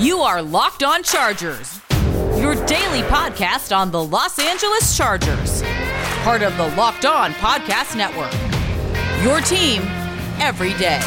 You are Locked On Chargers, your daily podcast on the Los Angeles Chargers, part of the Locked On Podcast Network. Your team every day.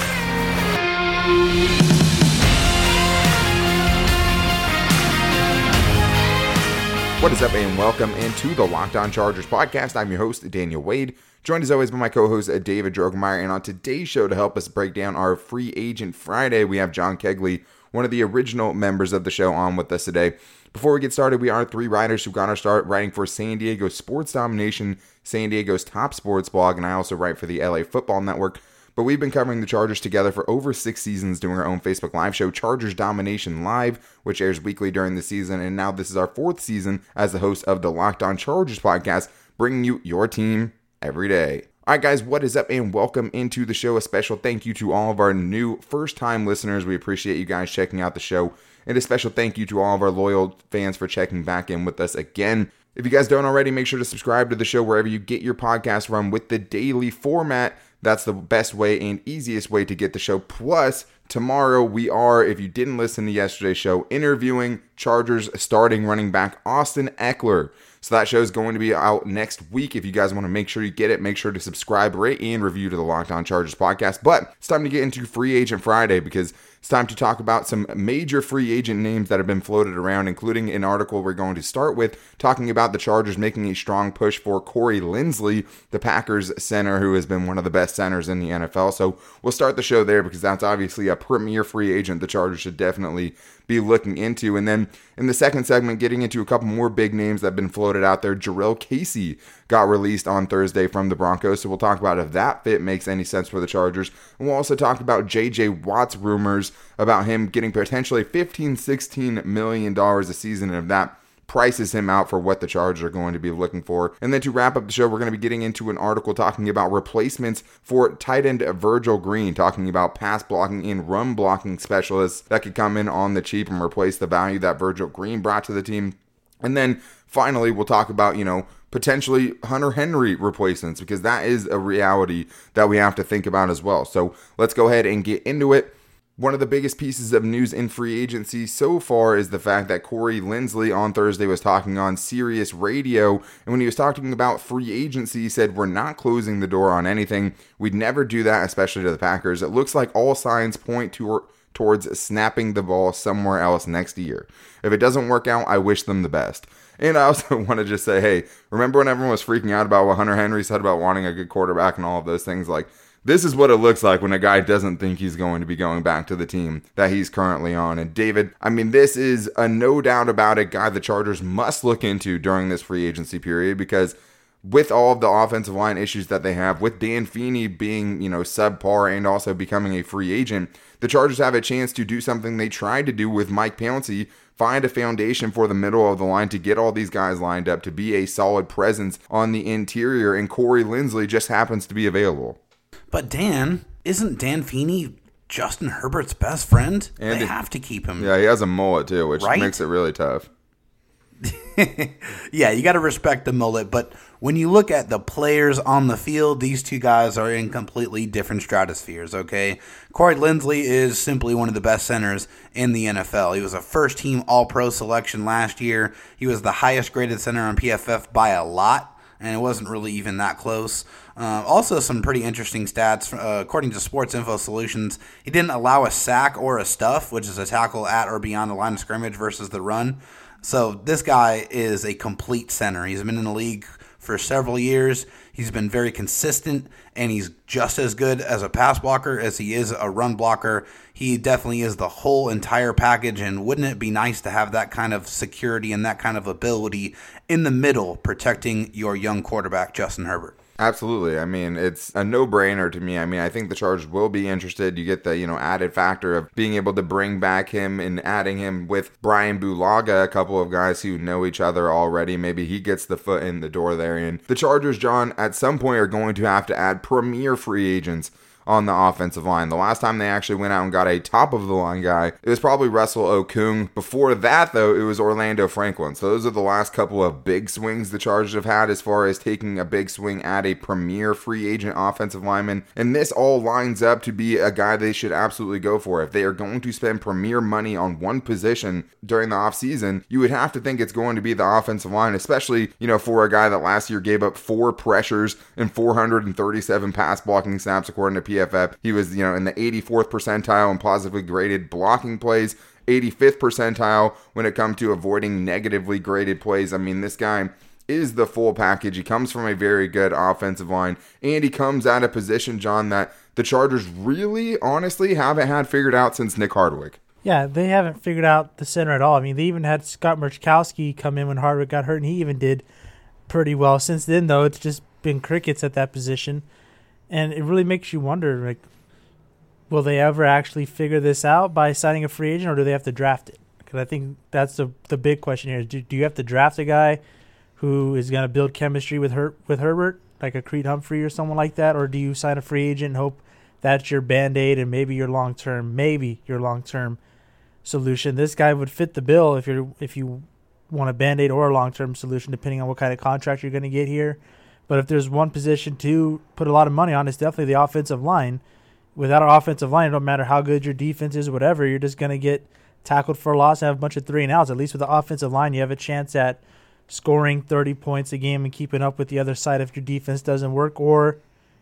What is up, and welcome into the Locked On Chargers podcast. I'm your host, Daniel Wade, joined as always by my co host, David Drogemeyer. And on today's show, to help us break down our free agent Friday, we have John Kegley, one of the original members of the show, on with us today. Before we get started, we are three writers who got our start writing for San Diego Sports Domination, San Diego's top sports blog, and I also write for the LA Football Network. But we've been covering the Chargers together for over six seasons, doing our own Facebook Live show, Chargers Domination Live, which airs weekly during the season. And now this is our fourth season as the host of the Locked On Chargers podcast, bringing you your team every day. All right, guys, what is up? And welcome into the show. A special thank you to all of our new first time listeners. We appreciate you guys checking out the show. And a special thank you to all of our loyal fans for checking back in with us again. If you guys don't already, make sure to subscribe to the show wherever you get your podcast from with the daily format. That's the best way and easiest way to get the show. Plus, tomorrow we are, if you didn't listen to yesterday's show, interviewing Chargers starting running back Austin Ekeler. So that show is going to be out next week. If you guys want to make sure you get it, make sure to subscribe, rate, and review to the Locked On Chargers podcast. But it's time to get into Free Agent Friday because it's time to talk about some major free agent names that have been floated around, including an article we're going to start with talking about the Chargers making a strong push for Corey Linsley, the Packers center, who has been one of the best centers in the NFL. So we'll start the show there because that's obviously a premier free agent the Chargers should definitely be looking into. And then in the second segment, getting into a couple more big names that have been floated out there. Jurrell Casey got released on Thursday from the Broncos. So we'll talk about if that fit makes any sense for the Chargers. And we'll also talk about JJ Watt's rumors about him getting potentially 15, 16 million dollars a season. And if that prices him out for what the Chargers are going to be looking for. And then to wrap up the show, we're going to be getting into an article talking about replacements for tight end Virgil Green, talking about pass blocking and run blocking specialists that could come in on the cheap and replace the value that Virgil Green brought to the team. And then finally, we'll talk about, you know, potentially Hunter Henry replacements because that is a reality that we have to think about as well. So let's go ahead and get into it. One of the biggest pieces of news in free agency so far is the fact that Corey Linsley on Thursday was talking on Sirius Radio. And when he was talking about free agency, he said, We're not closing the door on anything. We'd never do that, especially to the Packers. It looks like all signs point to, towards snapping the ball somewhere else next year. If it doesn't work out, I wish them the best. And I also want to just say, hey, remember when everyone was freaking out about what Hunter Henry said about wanting a good quarterback and all of those things? Like, this is what it looks like when a guy doesn't think he's going to be going back to the team that he's currently on. And David, I mean, this is a no doubt about it guy the Chargers must look into during this free agency period because with all of the offensive line issues that they have, with Dan Feeney being, you know, subpar and also becoming a free agent, the Chargers have a chance to do something they tried to do with Mike Pouncey, find a foundation for the middle of the line to get all these guys lined up to be a solid presence on the interior, and Corey Linsley just happens to be available. But Dan, isn't Dan Feeney Justin Herbert's best friend? And they it- have to keep him. Yeah, he has a mullet too, which Right? makes it really tough. yeah, you got to respect the mullet. But when you look at the players on the field, these two guys are in completely different stratospheres, okay? Corey Linsley is simply one of the best centers in the NFL. He was a first team All Pro selection last year. He was the highest graded center on PFF by a lot, and it wasn't really even that close. Uh, also, some pretty interesting stats. Uh, according to Sports Info Solutions, he didn't allow a sack or a stuff, which is a tackle at or beyond the line of scrimmage versus the run. So this guy is a complete center. He's been in the league for several years. He's been very consistent, and he's just as good as a pass blocker as he is a run blocker. He definitely is the whole entire package, and wouldn't it be nice to have that kind of security and that kind of ability in the middle protecting your young quarterback, Justin Herbert? Absolutely. I mean, it's a no-brainer to me. I mean, I think the Chargers will be interested. You get the, you know, added factor of being able to bring back him and adding him with Brian Bulaga, a couple of guys who know each other already. Maybe he gets the foot in the door there. And the Chargers, John, at some point are going to have to add premier free agents on the offensive line. The last time they actually went out and got a top of the line guy, it was probably Russell Okung. Before that, though, it was Orlando Franklin. So those are the last couple of big swings the Chargers have had as far as taking a big swing at a premier free agent offensive lineman. And this all lines up to be a guy they should absolutely go for. If they are going to spend premier money on one position during the offseason, you would have to think it's going to be the offensive line, especially, you know, for a guy that last year gave up four pressures and 437 pass blocking snaps according to PFF. He was, you know, in the 84th percentile and positively graded blocking plays. 85th percentile when it comes to avoiding negatively graded plays. I mean, this guy is the full package. He comes from a very good offensive line, and he comes at a position, John, that the Chargers really, honestly, haven't had figured out since Nick Hardwick. Yeah, they haven't figured out the center at all. I mean, they even had Scott Mruczkowski come in when Hardwick got hurt, and he even did pretty well. Since then, though, it's just been crickets at that position, and it really makes you wonder, like, will they ever actually figure this out by signing a free agent, or do they have to draft it? Because I think that's the the big question here. Do, do you have to draft a guy who is going to build chemistry with Her- with Herbert, like a Creed Humphrey or someone like that, or do you sign a free agent and hope that's your band aid and maybe your long term, maybe your long term solution? This guy would fit the bill if you're if you want a band aid or a long term solution, depending on what kind of contract you're going to get here. But if there's one position to put a lot of money on, it's definitely the offensive line. Without an offensive line, it don't matter how good your defense is, whatever, you're just going to get tackled for a loss and have a bunch of three and outs. At least with the offensive line, you have a chance at scoring 30 points a game and keeping up with the other side if your defense doesn't work, or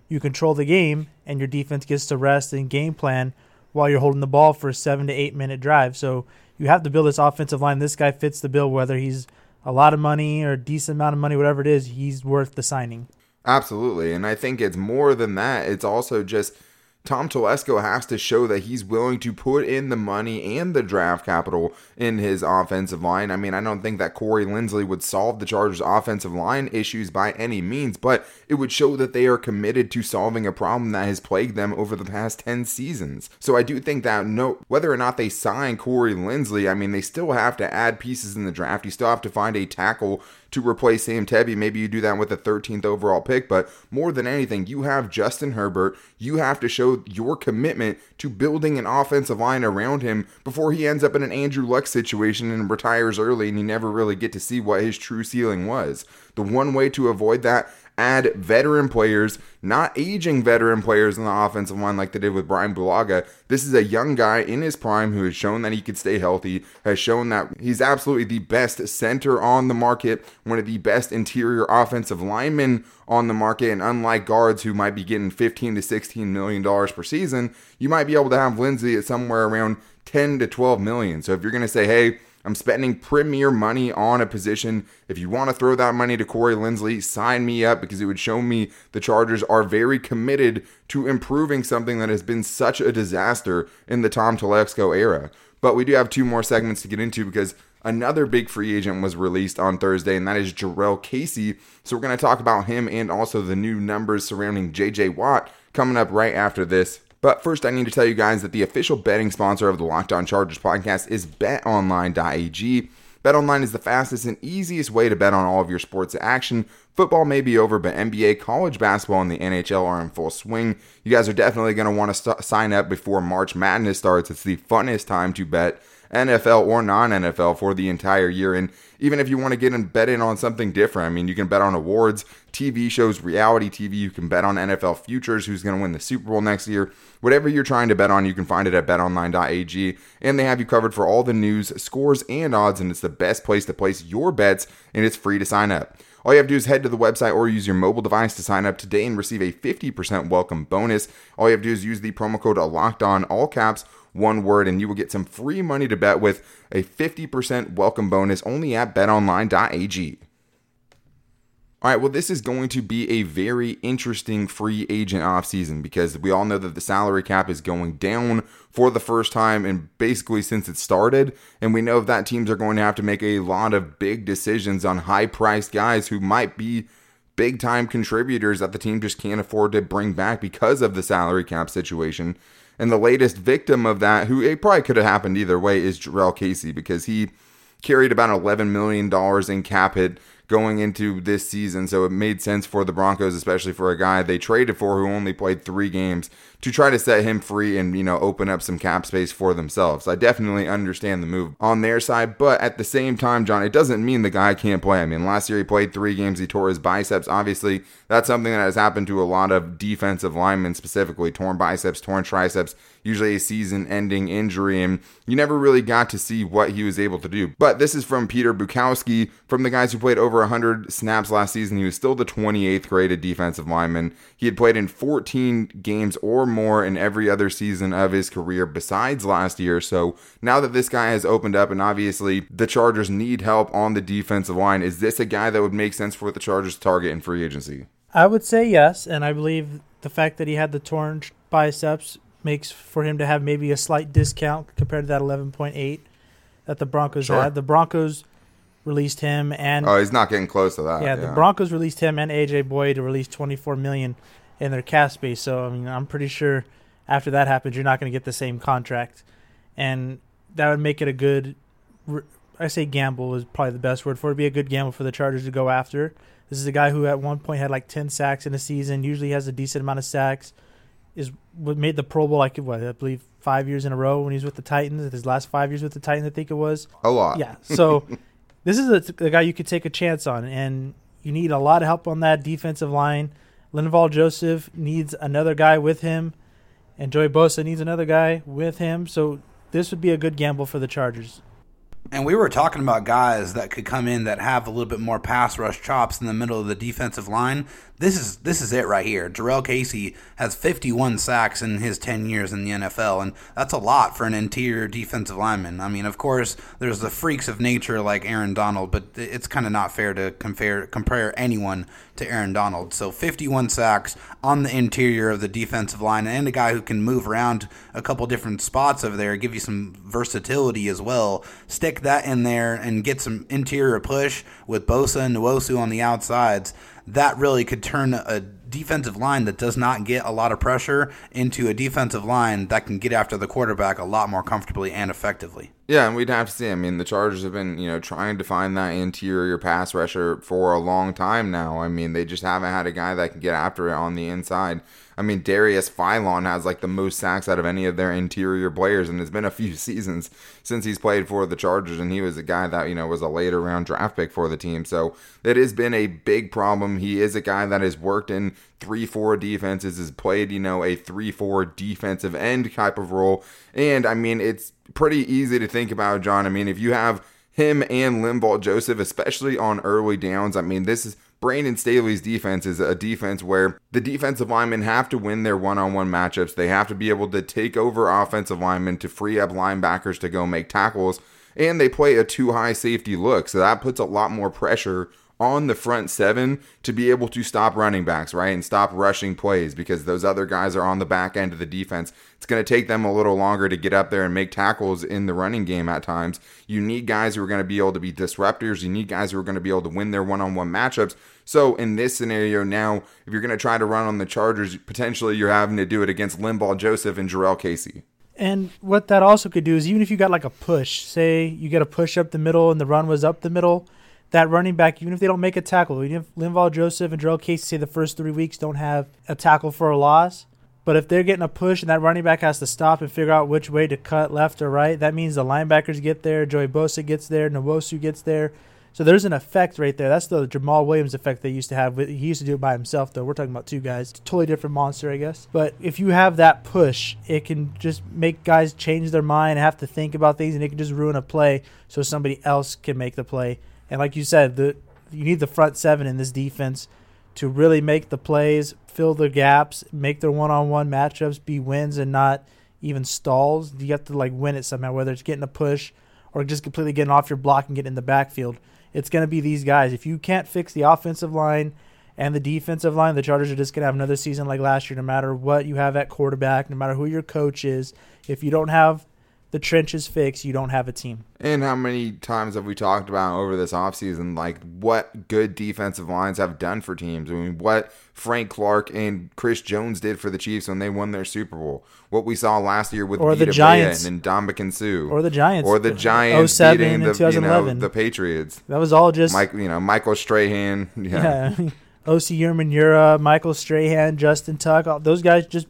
you control the game and your defense gets to rest and game plan while you're holding the ball for a seven to eight minute drive. So you have to build this offensive line. This guy fits the bill, whether he's a lot of money or a decent amount of money, whatever it is, he's worth the signing. Absolutely. And I think it's more than that. It's also just Tom Telesco has to show that he's willing to put in the money and the draft capital in his offensive line. I mean, I don't think that Corey Linsley would solve the Chargers' offensive line issues by any means, but it would show that they are committed to solving a problem that has plagued them over the past 10 seasons. So I do think that no, whether or not they sign Corey Linsley, I mean, they still have to add pieces in the draft. You still have to find a tackle to replace Sam Tevi. Maybe you do that with a 13th overall pick, but more than anything, you have Justin Herbert. You have to show your commitment to building an offensive line around him before he ends up in an Andrew Luck situation and retires early and you never really get to see what his true ceiling was. The one way to avoid that add veteran players, not aging veteran players in the offensive line like they did with Brian Bulaga. This is a young guy in his prime who has shown that he could stay healthy, has shown that he's absolutely the best center on the market, one of the best interior offensive linemen on the market. And unlike guards who might be getting 15 to 16 million dollars per season, you might be able to have Linsley at somewhere around 10 to 12 million. So if you're going to say, hey, I'm spending premier money on a position. If you want to throw that money to Corey Linsley, sign me up because it would show me the Chargers are very committed to improving something that has been such a disaster in the Tom Telesco era. But we do have two more segments to get into because another big free agent was released on Thursday, and that is Jurrell Casey. So we're going to talk about him and also the new numbers surrounding JJ Watt coming up right after this. But first, I need to tell you guys that the official betting sponsor of the Locked On Chargers podcast is betonline.ag. BetOnline is the fastest and easiest way to bet on all of your sports action. Football may be over, but NBA, college basketball, and the NHL are in full swing. You guys are definitely going to want to st- sign up before March Madness starts. It's the funnest time to bet NFL or non NFL for the entire year. And even if you want to get in bet in on something different, I mean, you can bet on awards, TV shows, reality TV. You can bet on NFL futures, who's going to win the Super Bowl next year. Whatever you're trying to bet on, you can find it at betonline.ag. And they have you covered for all the news, scores, and odds. And it's the best place to place your bets, and it's free to sign up. All you have to do is head to the website or use your mobile device to sign up today and receive a 50% welcome bonus. All you have to do is use the promo code locked on all caps one word, and you will get some free money to bet with a 50% welcome bonus only at betonline.ag. All right, well, this is going to be a very interesting free agent offseason because we all know that the salary cap is going down for the first time and basically since it started. And we know that teams are going to have to make a lot of big decisions on high priced guys who might be big time contributors that the team just can't afford to bring back because of the salary cap situation. And the latest victim of that, who it probably could have happened either way, is Jurrell Casey because he carried about $11 million in cap hit going into this season. So it made sense for the Broncos, especially for a guy they traded for who only played three games to try to set him free and, you know, open up some cap space for themselves. I definitely understand the move on their side, but at the same time, John, it doesn't mean the guy can't play. I mean, last year he played three games, he tore his biceps. Obviously, that's something that has happened to a lot of defensive linemen, specifically torn biceps, torn triceps, usually a season ending injury, and you never really got to see what he was able to do. But this is from Peter Bukowski, from the guys who played over 100 snaps last season. He was still the 28th graded defensive lineman. He had played in 14 games or more in every other season of his career besides last year. So now that this guy has opened up, and obviously the Chargers need help on the defensive line, is this a guy that would make sense for the Chargers to target in free agency? I would say yes, and I believe the fact that he had the torn biceps makes for him to have maybe a slight discount compared to that 11.8 that the Broncos sure. had. The Broncos released him and Oh, he's not getting close to that. Yeah, yeah, the Broncos released him and AJ Bouye to release 24 million in their cap space. So I mean, I'm pretty sure after that happens, you're not going to get the same contract, and that would make it a good. I say gamble is probably the best word for it. It'd be a good gamble for the Chargers to go after. This is a guy who at one point had like 10 sacks in a season. Usually has a decent amount of sacks. Is what made the Pro Bowl like what I believe five years in a row when he was with the Titans. His last five years with the Titans, I think it was a lot. Yeah. So this is a, a guy you could take a chance on, and you need a lot of help on that defensive line. Linval Joseph needs another guy with him, and Joey Bosa needs another guy with him. So this would be a good gamble for the Chargers. And we were talking about guys that could come in that have a little bit more pass rush chops in the middle of the defensive line. This is this is it right here. Jurrell Casey has 51 sacks in his 10 years in the NFL, and that's a lot for an interior defensive lineman. I mean, of course, there's the freaks of nature like Aaron Donald, but it's kind of not fair to compare compare anyone to Aaron Donald. So 51 sacks on the interior of the defensive line, and a guy who can move around a couple different spots over there, give you some versatility as well. Stick that in there and get some interior push with Bosa and Nwosu on the outsides that really could turn a defensive line that does not get a lot of pressure into a defensive line that can get after the quarterback a lot more comfortably and effectively. Yeah, and we'd have to see. I mean, the Chargers have been, you know, trying to find that interior pass rusher for a long time now. I mean, they just haven't had a guy that can get after it on the inside. I mean, Darius Philon has like the most sacks out of any of their interior players, and it's been a few seasons since he's played for the Chargers, and he was a guy that, you know, was a later round draft pick for the team. So it has been a big problem. He is a guy that has worked in 3 4 defenses, has played, you know, a 3 4 defensive end type of role. And I mean, it's pretty easy to think about, John. I mean, if you have him and Linval Joseph, especially on early downs, I mean, this is Brandon Staley's defense is a defense where the defensive linemen have to win their one on one matchups. They have to be able to take over offensive linemen to free up linebackers to go make tackles. And they play a too high safety look. So that puts a lot more pressure on the front seven to be able to stop running backs, right? And stop rushing plays because those other guys are on the back end of the defense. It's going to take them a little longer to get up there and make tackles in the running game at times. You need guys who are going to be able to be disruptors. You need guys who are going to be able to win their one on one matchups. So in this scenario now, if you're going to try to run on the Chargers, potentially you're having to do it against Linval Joseph and Jurrell Casey. And what that also could do is even if you got like a push, say you get a push up the middle and the run was up the middle, that running back, even if they don't make a tackle, even if Linval Joseph and Jurrell Casey say the first three weeks don't have a tackle for a loss, but if they're getting a push and that running back has to stop and figure out which way to cut left or right, that means the linebackers get there, Joey Bosa gets there, Nwosu gets there. So there's an effect right there. That's the Jamal Williams effect they used to have. He used to do it by himself, though. We're talking about two guys. Totally different monster, I guess. But if you have that push, it can just make guys change their mind, and have to think about things, and it can just ruin a play so somebody else can make the play. And like you said, the you need the front seven in this defense to really make the plays, fill the gaps, make their one-on-one matchups be wins and not even stalls. You have to like win it somehow, whether it's getting a push or just completely getting off your block and getting in the backfield. It's going to be these guys. If you can't fix the offensive line and the defensive line, the Chargers are just going to have another season like last year. No matter what you have at quarterback, no matter who your coach is, if you don't have the trenches fixed, you don't have a team. And how many times have we talked about over this offseason, like what good defensive lines have done for teams? I mean, what Frank Clark and Chris Jones did for the Chiefs when they won their Super Bowl. What we saw last year with Or the Vita Giants. Vea and Ndamukong Suh. Or the Giants. Or the Giants 07 beating the, you know, 2011. the Patriots. That was all just Mike, you know, Michael Strahan. Yeah. yeah. OC Yerman Michael Strahan, Justin Tuck, all, those guys just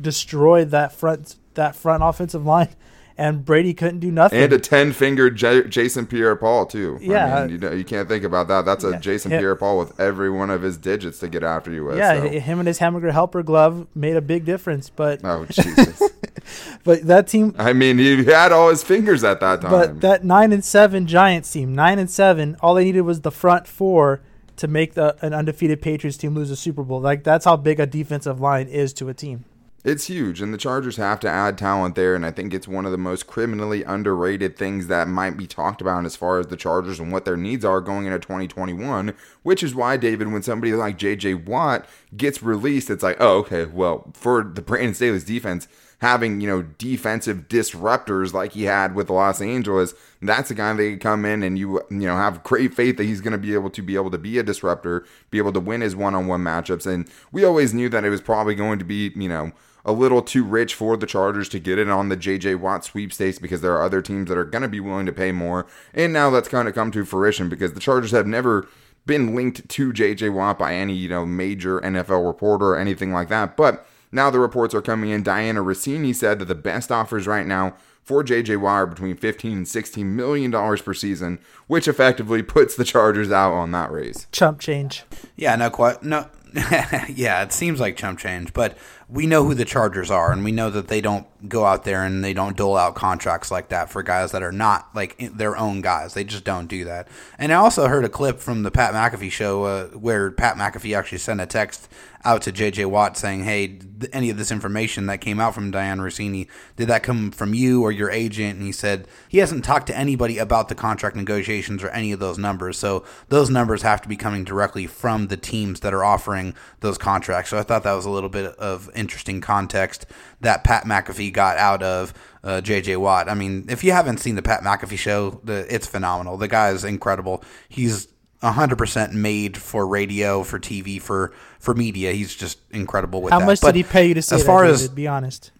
destroyed that front that front offensive line, and Brady couldn't do nothing. And a ten fingered J- Jason Pierre Paul too. Yeah. I mean, you, know, you can't think about that. That's a Yeah. Jason Pierre Paul with every one of his digits to get after you with. yeah, so. him and his hamburger helper glove made a big difference. But Oh Jesus! but that team, I mean, he had all his fingers at that time. but that nine and seven Giants team, nine and seven, all they needed was the front four to make the an undefeated Patriots team lose a Super Bowl. Like that's how big a defensive line is to a team. It's huge, and the Chargers have to add talent there, and I think it's one of the most criminally underrated things that might be talked about as far as the Chargers and what their needs are going into 2021, which is why, David, when somebody like J.J. Watt gets released, it's like, oh, okay, well, for the Brandon Staley's defense, having, you know, defensive disruptors like he had with Los Angeles, that's a guy can come in and you, you know, have great faith that he's going to be able to be able to be a disruptor, be able to win his one-on-one matchups, and we always knew that it was probably going to be, you know, a little too rich for the Chargers to get it on the JJ Watt sweepstakes because there are other teams that are going to be willing to pay more. And now that's kind of come to fruition because the Chargers have never been linked to JJ Watt by any, you know, major NFL reporter or anything like that. But now the reports are coming in. Dianna Russini said that the best offers right now for JJ Watt are between 15 and 16 million dollars per season, which effectively puts the Chargers out on that race. Chump change. Yeah, no, quite no. yeah, it seems like chump change, but we know who the Chargers are, and we know that they don't go out there and they don't dole out contracts like that for guys that are not like their own guys. They just don't do that. And I also heard a clip from the Pat McAfee show uh, where Pat McAfee actually sent a text out to JJ Watt saying, "Hey, any of this information that came out from Dianna Russini, did that come from you or your agent?" And he said he hasn't talked to anybody about the contract negotiations or any of those numbers. So those numbers have to be coming directly from the teams that are offering those contracts. So I thought that was a little bit of interesting context that Pat McAfee got out of uh, JJ Watt. I mean, if you haven't seen the Pat McAfee show, the, it's phenomenal. The guy is incredible. He's 100% made for radio, for TV, for for media. He's just incredible with How that. much But did he pay you to say as that? far David? as be honest.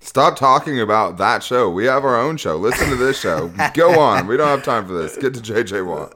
Stop talking about that show. We have our own show. Listen to this show. Go on. We don't have time for this. Get to JJ Watt.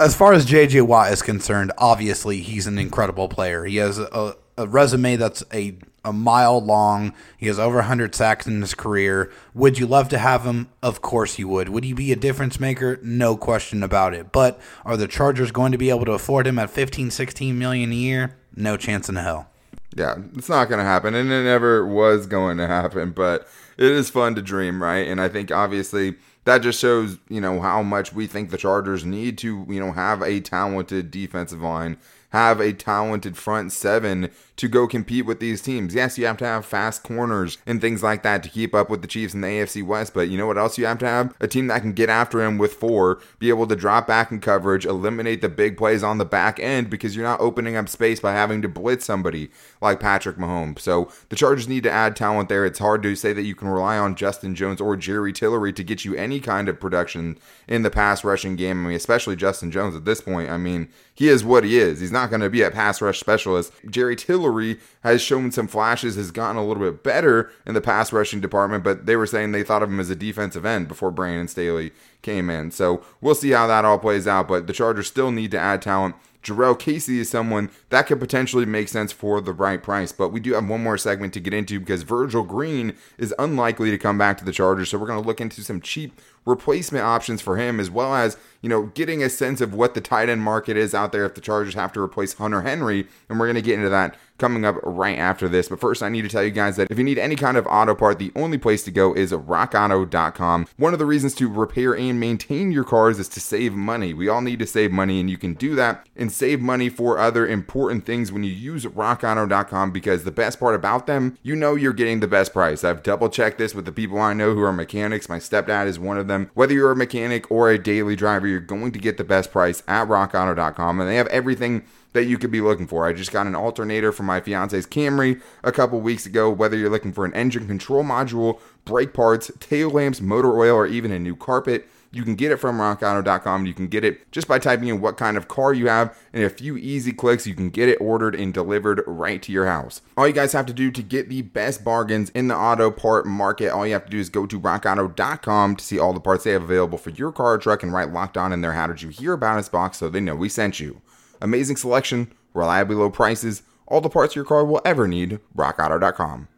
as far as JJ Watt is concerned, obviously he's an incredible player. He has a, a resume that's a, a mile long. He has over 100 sacks in his career. Would you love to have him? Of course you would. Would he be a difference maker? No question about it. But are the Chargers going to be able to afford him at 15, 16 million a year? No chance in hell. Yeah, it's not going to happen, and it never was going to happen. But it is fun to dream, right? And I think obviously that just shows you know how much we think the Chargers need to you know have a talented defensive line, have a talented front seven to go compete with these teams. Yes, you have to have fast corners and things like that to keep up with the Chiefs in the AFC West, but you know what else you have to have? A team that can get after him with four, be able to drop back in coverage, eliminate the big plays on the back end because you're not opening up space by having to blitz somebody like Patrick Mahomes. So the Chargers need to add talent there. It's hard to say that you can rely on Justin Jones or Jerry Tillery to get you any kind of production in the pass rushing game. I mean, especially Justin Jones at this point. I mean, he is what he is. He's not going to be a pass rush specialist. Jerry Tillery has shown some flashes, has gotten a little bit better in the pass rushing department, but they were saying they thought of him as a defensive end before Brandon Staley came in. So we'll see how that all plays out, but the Chargers still need to add talent. Jurrell Casey is someone that could potentially make sense for the right price, but we do have one more segment to get into because Virgil Green is unlikely to come back to the Chargers. So we're going to look into some cheap replacement options for him, as well as you know getting a sense of what the tight end market is out there if the Chargers have to replace Hunter Henry, and we're going to get into that coming up right after this. But first, I need to tell you guys that if you need any kind of auto part, the only place to go is rockauto.com. One of the reasons to repair and maintain your cars is to save money. We all need to save money, and you can do that and save money for other important things when you use rockauto.com because the best part about them, you know you're getting the best price. I've double checked this with the people I know who are mechanics. My stepdad is one of them. Whether you're a mechanic or a daily driver, you're going to get the best price at rockauto.com, and they have everything that you could be looking for. I just got an alternator for my fiance's Camry a couple weeks ago. Whether you're looking for an engine control module, brake parts, tail lamps, motor oil, or even a new carpet, you can get it from rockauto.com. You can get it just by typing in what kind of car you have. In a few easy clicks, you can get it ordered and delivered right to your house. All you guys have to do to get the best bargains in the auto part market, all you have to do is go to rockauto.com to see all the parts they have available for your car or truck and write locked on in there. How did you hear about us box so they know we sent you? Amazing selection, reliably low prices, all the parts your car will ever need. RockAuto.com.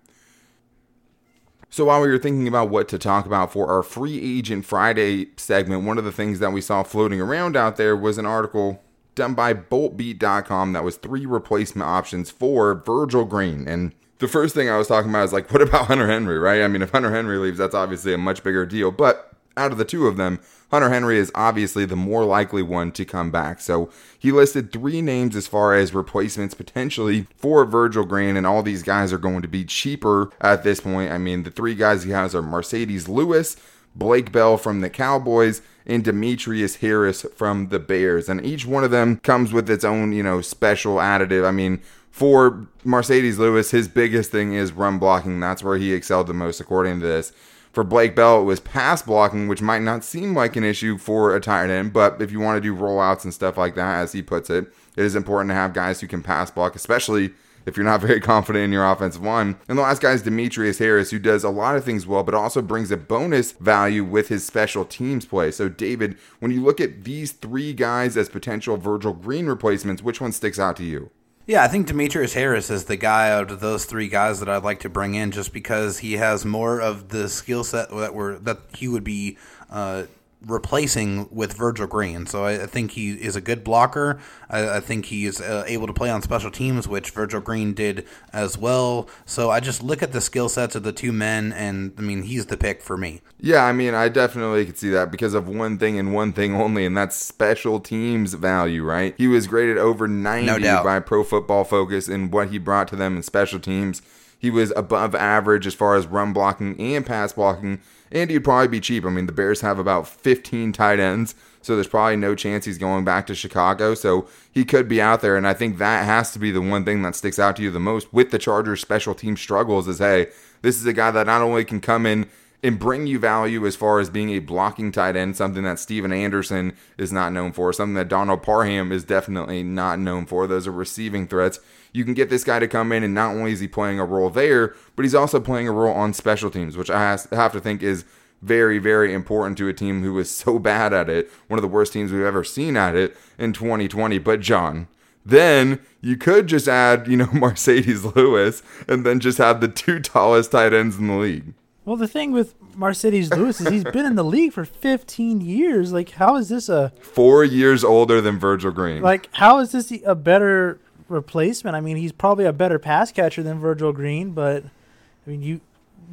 So while we were thinking about what to talk about for our free agent Friday segment, one of the things that we saw floating around out there was an article done by boltbeat.com that was three replacement options for Virgil Green. And the first thing I was talking about is like, what about Hunter Henry, right? I mean, if Hunter Henry leaves, that's obviously a much bigger deal. But out of the two of them, Hunter Henry is obviously the more likely one to come back. So he listed three names as far as replacements potentially for Virgil Green, and all these guys are going to be cheaper at this point. I mean, the three guys he has are Marcedes Lewis, Blake Bell from the Cowboys, and Demetrius Harris from the Bears. And each one of them comes with its own, you know, special additive. I mean, for Marcedes Lewis, his biggest thing is run blocking. That's where he excelled the most, according to this. For Blake Bell, it was pass blocking, which might not seem like an issue for a tight end, but if you want to do rollouts and stuff like that, as he puts it, it is important to have guys who can pass block, especially if you're not very confident in your offensive line. And the last guy is Demetrius Harris, who does a lot of things well, but also brings a bonus value with his special teams play. So, David, when you look at these three guys as potential Virgil Green replacements, which one sticks out to you? Yeah, I think Demetrius Harris is the guy out of those three guys that I'd like to bring in, just because he has more of the skill set that were that he would be uh, replacing with Virgil Green. So I, I, think he is a good blocker. I, I think he is uh, able to play on special teams, which Virgil Green did as well. So I just look at the skill sets of the two men, and I mean, he's the pick for me. Yeah, I mean, I definitely could see that because of one thing and one thing only, and that's special teams value, right? He was graded over 90 no by Pro Football Focus in what he brought to them in special teams. He was above average as far as run blocking and pass blocking and he'd probably be cheap. I mean, the Bears have about 15 tight ends, so there's probably no chance he's going back to Chicago. So he could be out there, and I think that has to be the one thing that sticks out to you the most with the Chargers' special team struggles is hey, this is a guy that not only can come in and bring you value as far as being a blocking tight end, something that Stephen Anderson is not known for, something that Donald Parham is definitely not known for. Those are receiving threats you can get this guy to come in and not only is he playing a role there, but he's also playing a role on special teams, which I have to think is very, very important to a team who is so bad at it. One of the worst teams we've ever seen at it in 2020. But John, then you could just add, you know, Marcedes Lewis and then just have the two tallest tight ends in the league. Well, the thing with Marcedes Lewis is he's been in the league for 15 years. Like, how is this a four years older than Virgil Green? Like, how is this a better replacement. I mean, he's probably a better pass catcher than Virgil Green, but I mean, you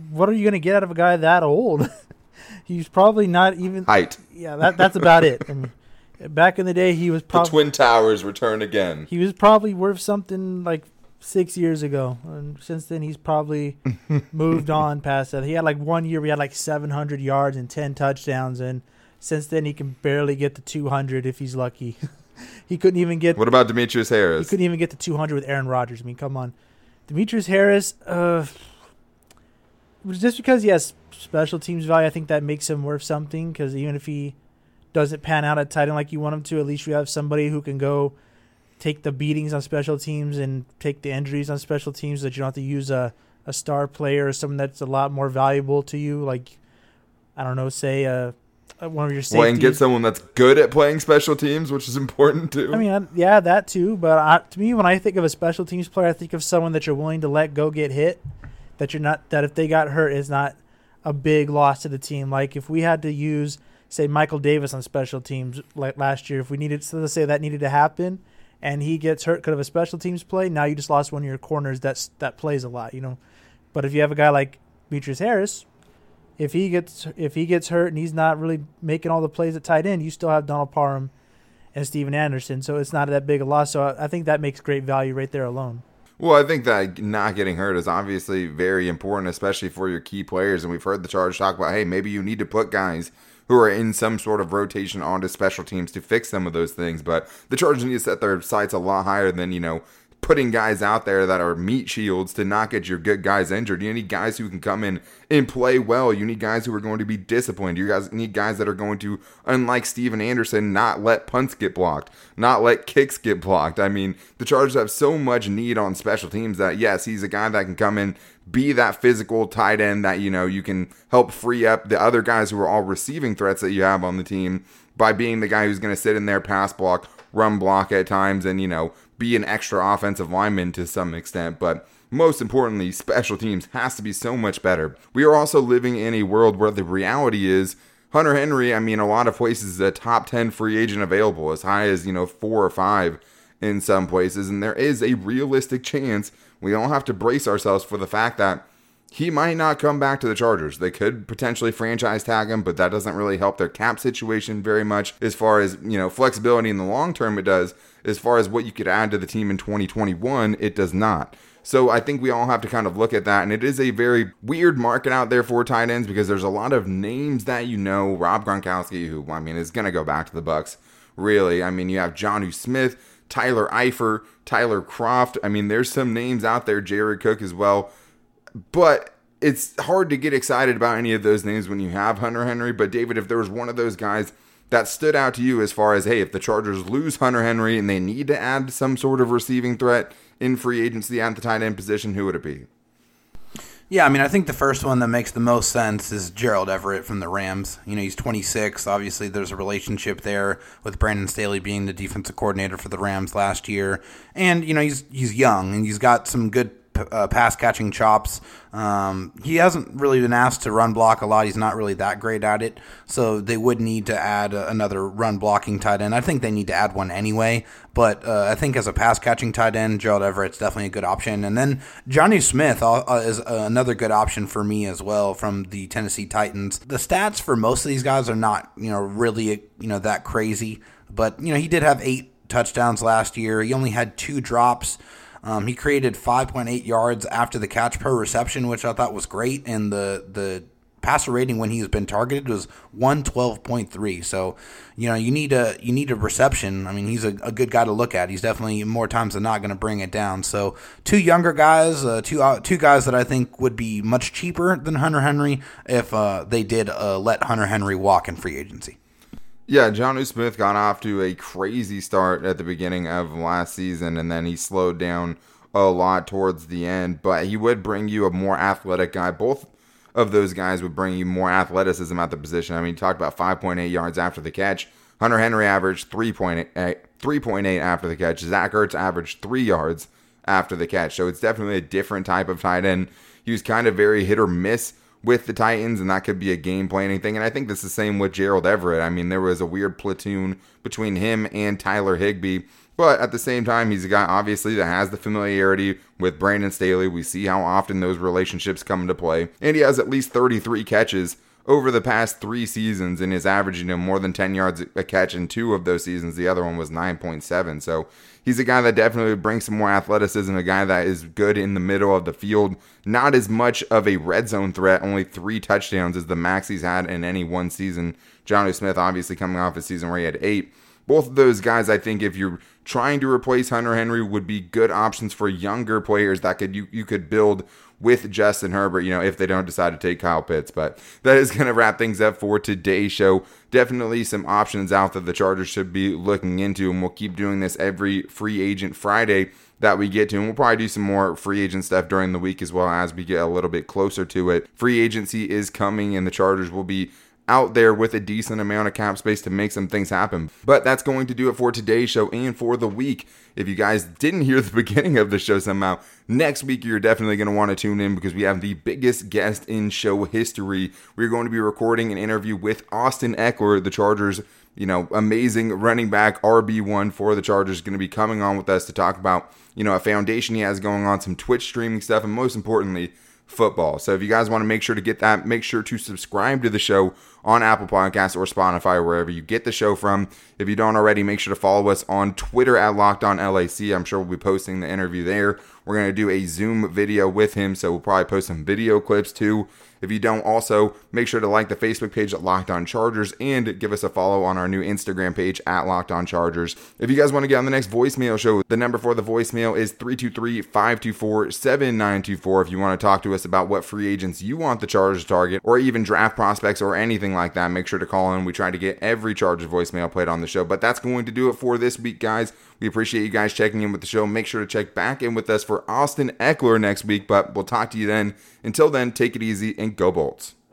what are you going to get out of a guy that old? he's probably not even height. Yeah, that that's about it. I mean, back in the day, he was probably the Twin Towers return again. He was probably worth something like six years ago, and since then he's probably moved on past that. He had like one year we had like 700 yards and 10 touchdowns, and since then he can barely get to 200 if he's lucky. he couldn't even get. What about Demetrius Harris? He couldn't even get to 200 with Aaron Rodgers. I mean, come on, Demetrius Harris. Uh, just because he has special teams value, I think that makes him worth something. Because even if he doesn't pan out at tight end like you want him to, at least you have somebody who can go take the beatings on special teams and take the injuries on special teams. That you don't have to use a a star player or someone that's a lot more valuable to you. Like I don't know, say a uh, one of your safeties. Well, and get someone that's good at playing special teams, which is important too. I mean, yeah, that too. But I, to me, when I think of a special teams player, I think of someone that you're willing to let go get hit. That you're not that if they got hurt is not a big loss to the team. Like if we had to use say Michael Davis on special teams like last year, if we needed so let's say that needed to happen, and he gets hurt because of a special teams play, now you just lost one of your corners that's that plays a lot, you know. But if you have a guy like Demetrius Harris, if he gets if he gets hurt and he's not really making all the plays at tight end, you still have Donald Parham and Stephen Anderson, so it's not that big a loss. So I, I think that makes great value right there alone. Well, I think that not getting hurt is obviously very important, especially for your key players. And we've heard the charge talk about, hey, maybe you need to put guys who are in some sort of rotation onto special teams to fix some of those things. But the Chargers need to set their sights a lot higher than, you know, putting guys out there that are meat shields to not get your good guys injured. You need guys who can come in and play well. You need guys who are going to be disciplined. You guys need guys that are going to, unlike Stephen Anderson, not let punts get blocked, not let kicks get blocked. I mean, the Chargers have so much need on special teams that yes, he's a guy that can come in, be that physical tight end that you know you can help free up the other guys who are all receiving threats that you have on the team by being the guy who's going to sit in there, pass block, run block at times, and you know be an extra offensive lineman to some extent, but most importantly, special teams has to be so much better. We are also living in a world where the reality is Hunter Henry, I mean, a lot of places is a top 10 free agent available, as high as, you know, four or five in some places. And there is a realistic chance we don't have to brace ourselves for the fact that he might not come back to the Chargers. They could potentially franchise tag him, but that doesn't really help their cap situation very much as far as, you know, flexibility in the long term it does. As far as what you could add to the team in 2021, it does not. So I think we all have to kind of look at that. And it is a very weird market out there for tight ends because there's a lot of names that you know. Rob Gronkowski, who I mean is gonna go back to the Bucs, Really. I mean, you have Jonnu Smith, Tyler Eifert, Tyler Kroft. I mean, there's some names out there, Jared Cook as well. But it's hard to get excited about any of those names when you have Hunter Henry. But David, if there was one of those guys that stood out to you as far as hey, if the Chargers lose Hunter Henry and they need to add some sort of receiving threat in free agency at the tight end position, who would it be? Yeah, I mean, I think the first one that makes the most sense is Gerald Everett from the Rams. You know, he's 26. Obviously, there's a relationship there with Brandon Staley being the defensive coordinator for the Rams last year, and you know, he's he's young and he's got some good uh, pass catching chops. Um, he hasn't really been asked to run block a lot. He's not really that great at it. So they would need to add another run blocking tight end. I think they need to add one anyway. But uh, I think as a pass catching tight end, Gerald Everett's definitely a good option. And then Jonnu Smith uh, uh is another good option for me as well from the Tennessee Titans. The stats for most of these guys are not, you know, really, you know, that crazy. But, you know, he did have eight touchdowns last year. He only had two drops. Um, he created 5.8 yards after the catch per reception, which I thought was great. And the the passer rating when he's been targeted was 112.3. So, you know, you need a you need a reception. I mean, he's a, a good guy to look at. He's definitely more times than not going to bring it down. So, two younger guys, uh, two uh, two guys that I think would be much cheaper than Hunter Henry if uh, they did uh, let Hunter Henry walk in free agency. Yeah, Jonnu Smith got off to a crazy start at the beginning of last season, and then he slowed down a lot towards the end. But he would bring you a more athletic guy. Both of those guys would bring you more athleticism at the position. I mean, you talked about 5.8 yards after the catch. Hunter Henry averaged 3.8, uh, 3.8 after the catch. Zach Ertz averaged 3 yards after the catch. So it's definitely a different type of tight end. He was kind of very hit or miss with the Titans, and that could be a game planning thing. And I think this is the same with Gerald Everett. I mean, there was a weird platoon between him and Tyler Higbee. But at the same time, he's a guy obviously that has the familiarity with Brandon Staley. We see how often those relationships come into play. And he has at least 33 catches over the past three seasons and is averaging know, more than 10 yards a catch in two of those seasons. The other one was 9.7. So he's a guy that definitely brings some more athleticism, a guy that is good in the middle of the field. Not as much of a red zone threat, only three touchdowns is the max he's had in any one season. Jonnu Smith obviously coming off a season where he had eight. Both of those guys, I think, if you're trying to replace Hunter Henry, would be good options for younger players that could you, you could build with Justin Herbert, you know, if they don't decide to take Kyle Pitts. But that is going to wrap things up for today's show. Definitely some options out that the Chargers should be looking into, and we'll keep doing this every free agent Friday that we get to. And we'll probably do some more free agent stuff during the week as well as we get a little bit closer to it. Free agency is coming, and the Chargers will be out there with a decent amount of cap space to make some things happen. But that's going to do it for today's show and for the week. If you guys didn't hear the beginning of the show somehow, next week you're definitely going to want to tune in because we have the biggest guest in show history. We're going to be recording an interview with Austin Ekeler, the Chargers you know, amazing running back RB1 for the Chargers going to be coming on with us to talk about, you know, a foundation he has going on, some Twitch streaming stuff, and most importantly, football. So if you guys want to make sure to get that, make sure to subscribe to the show on Apple Podcasts or Spotify, or wherever you get the show from. If you don't already, make sure to follow us on Twitter at Locked On LAC. I'm sure we'll be posting the interview there. We're going to do a Zoom video with him, so we'll probably post some video clips too. If you don't, also make sure to like the Facebook page at Locked On Chargers and give us a follow on our new Instagram page at Locked On Chargers. If you guys want to get on the next voicemail show, the number for the voicemail is 323 524 7924. If you want to talk to us about what free agents you want the Chargers to target, or even draft prospects or anything like that, make sure to call in. We try to get every Chargers voicemail played on the show. But that's going to do it for this week, guys. We appreciate you guys checking in with the show. Make sure to check back in with us for Austin Ekeler next week, but we'll talk to you then. Until then, take it easy and go Bolts.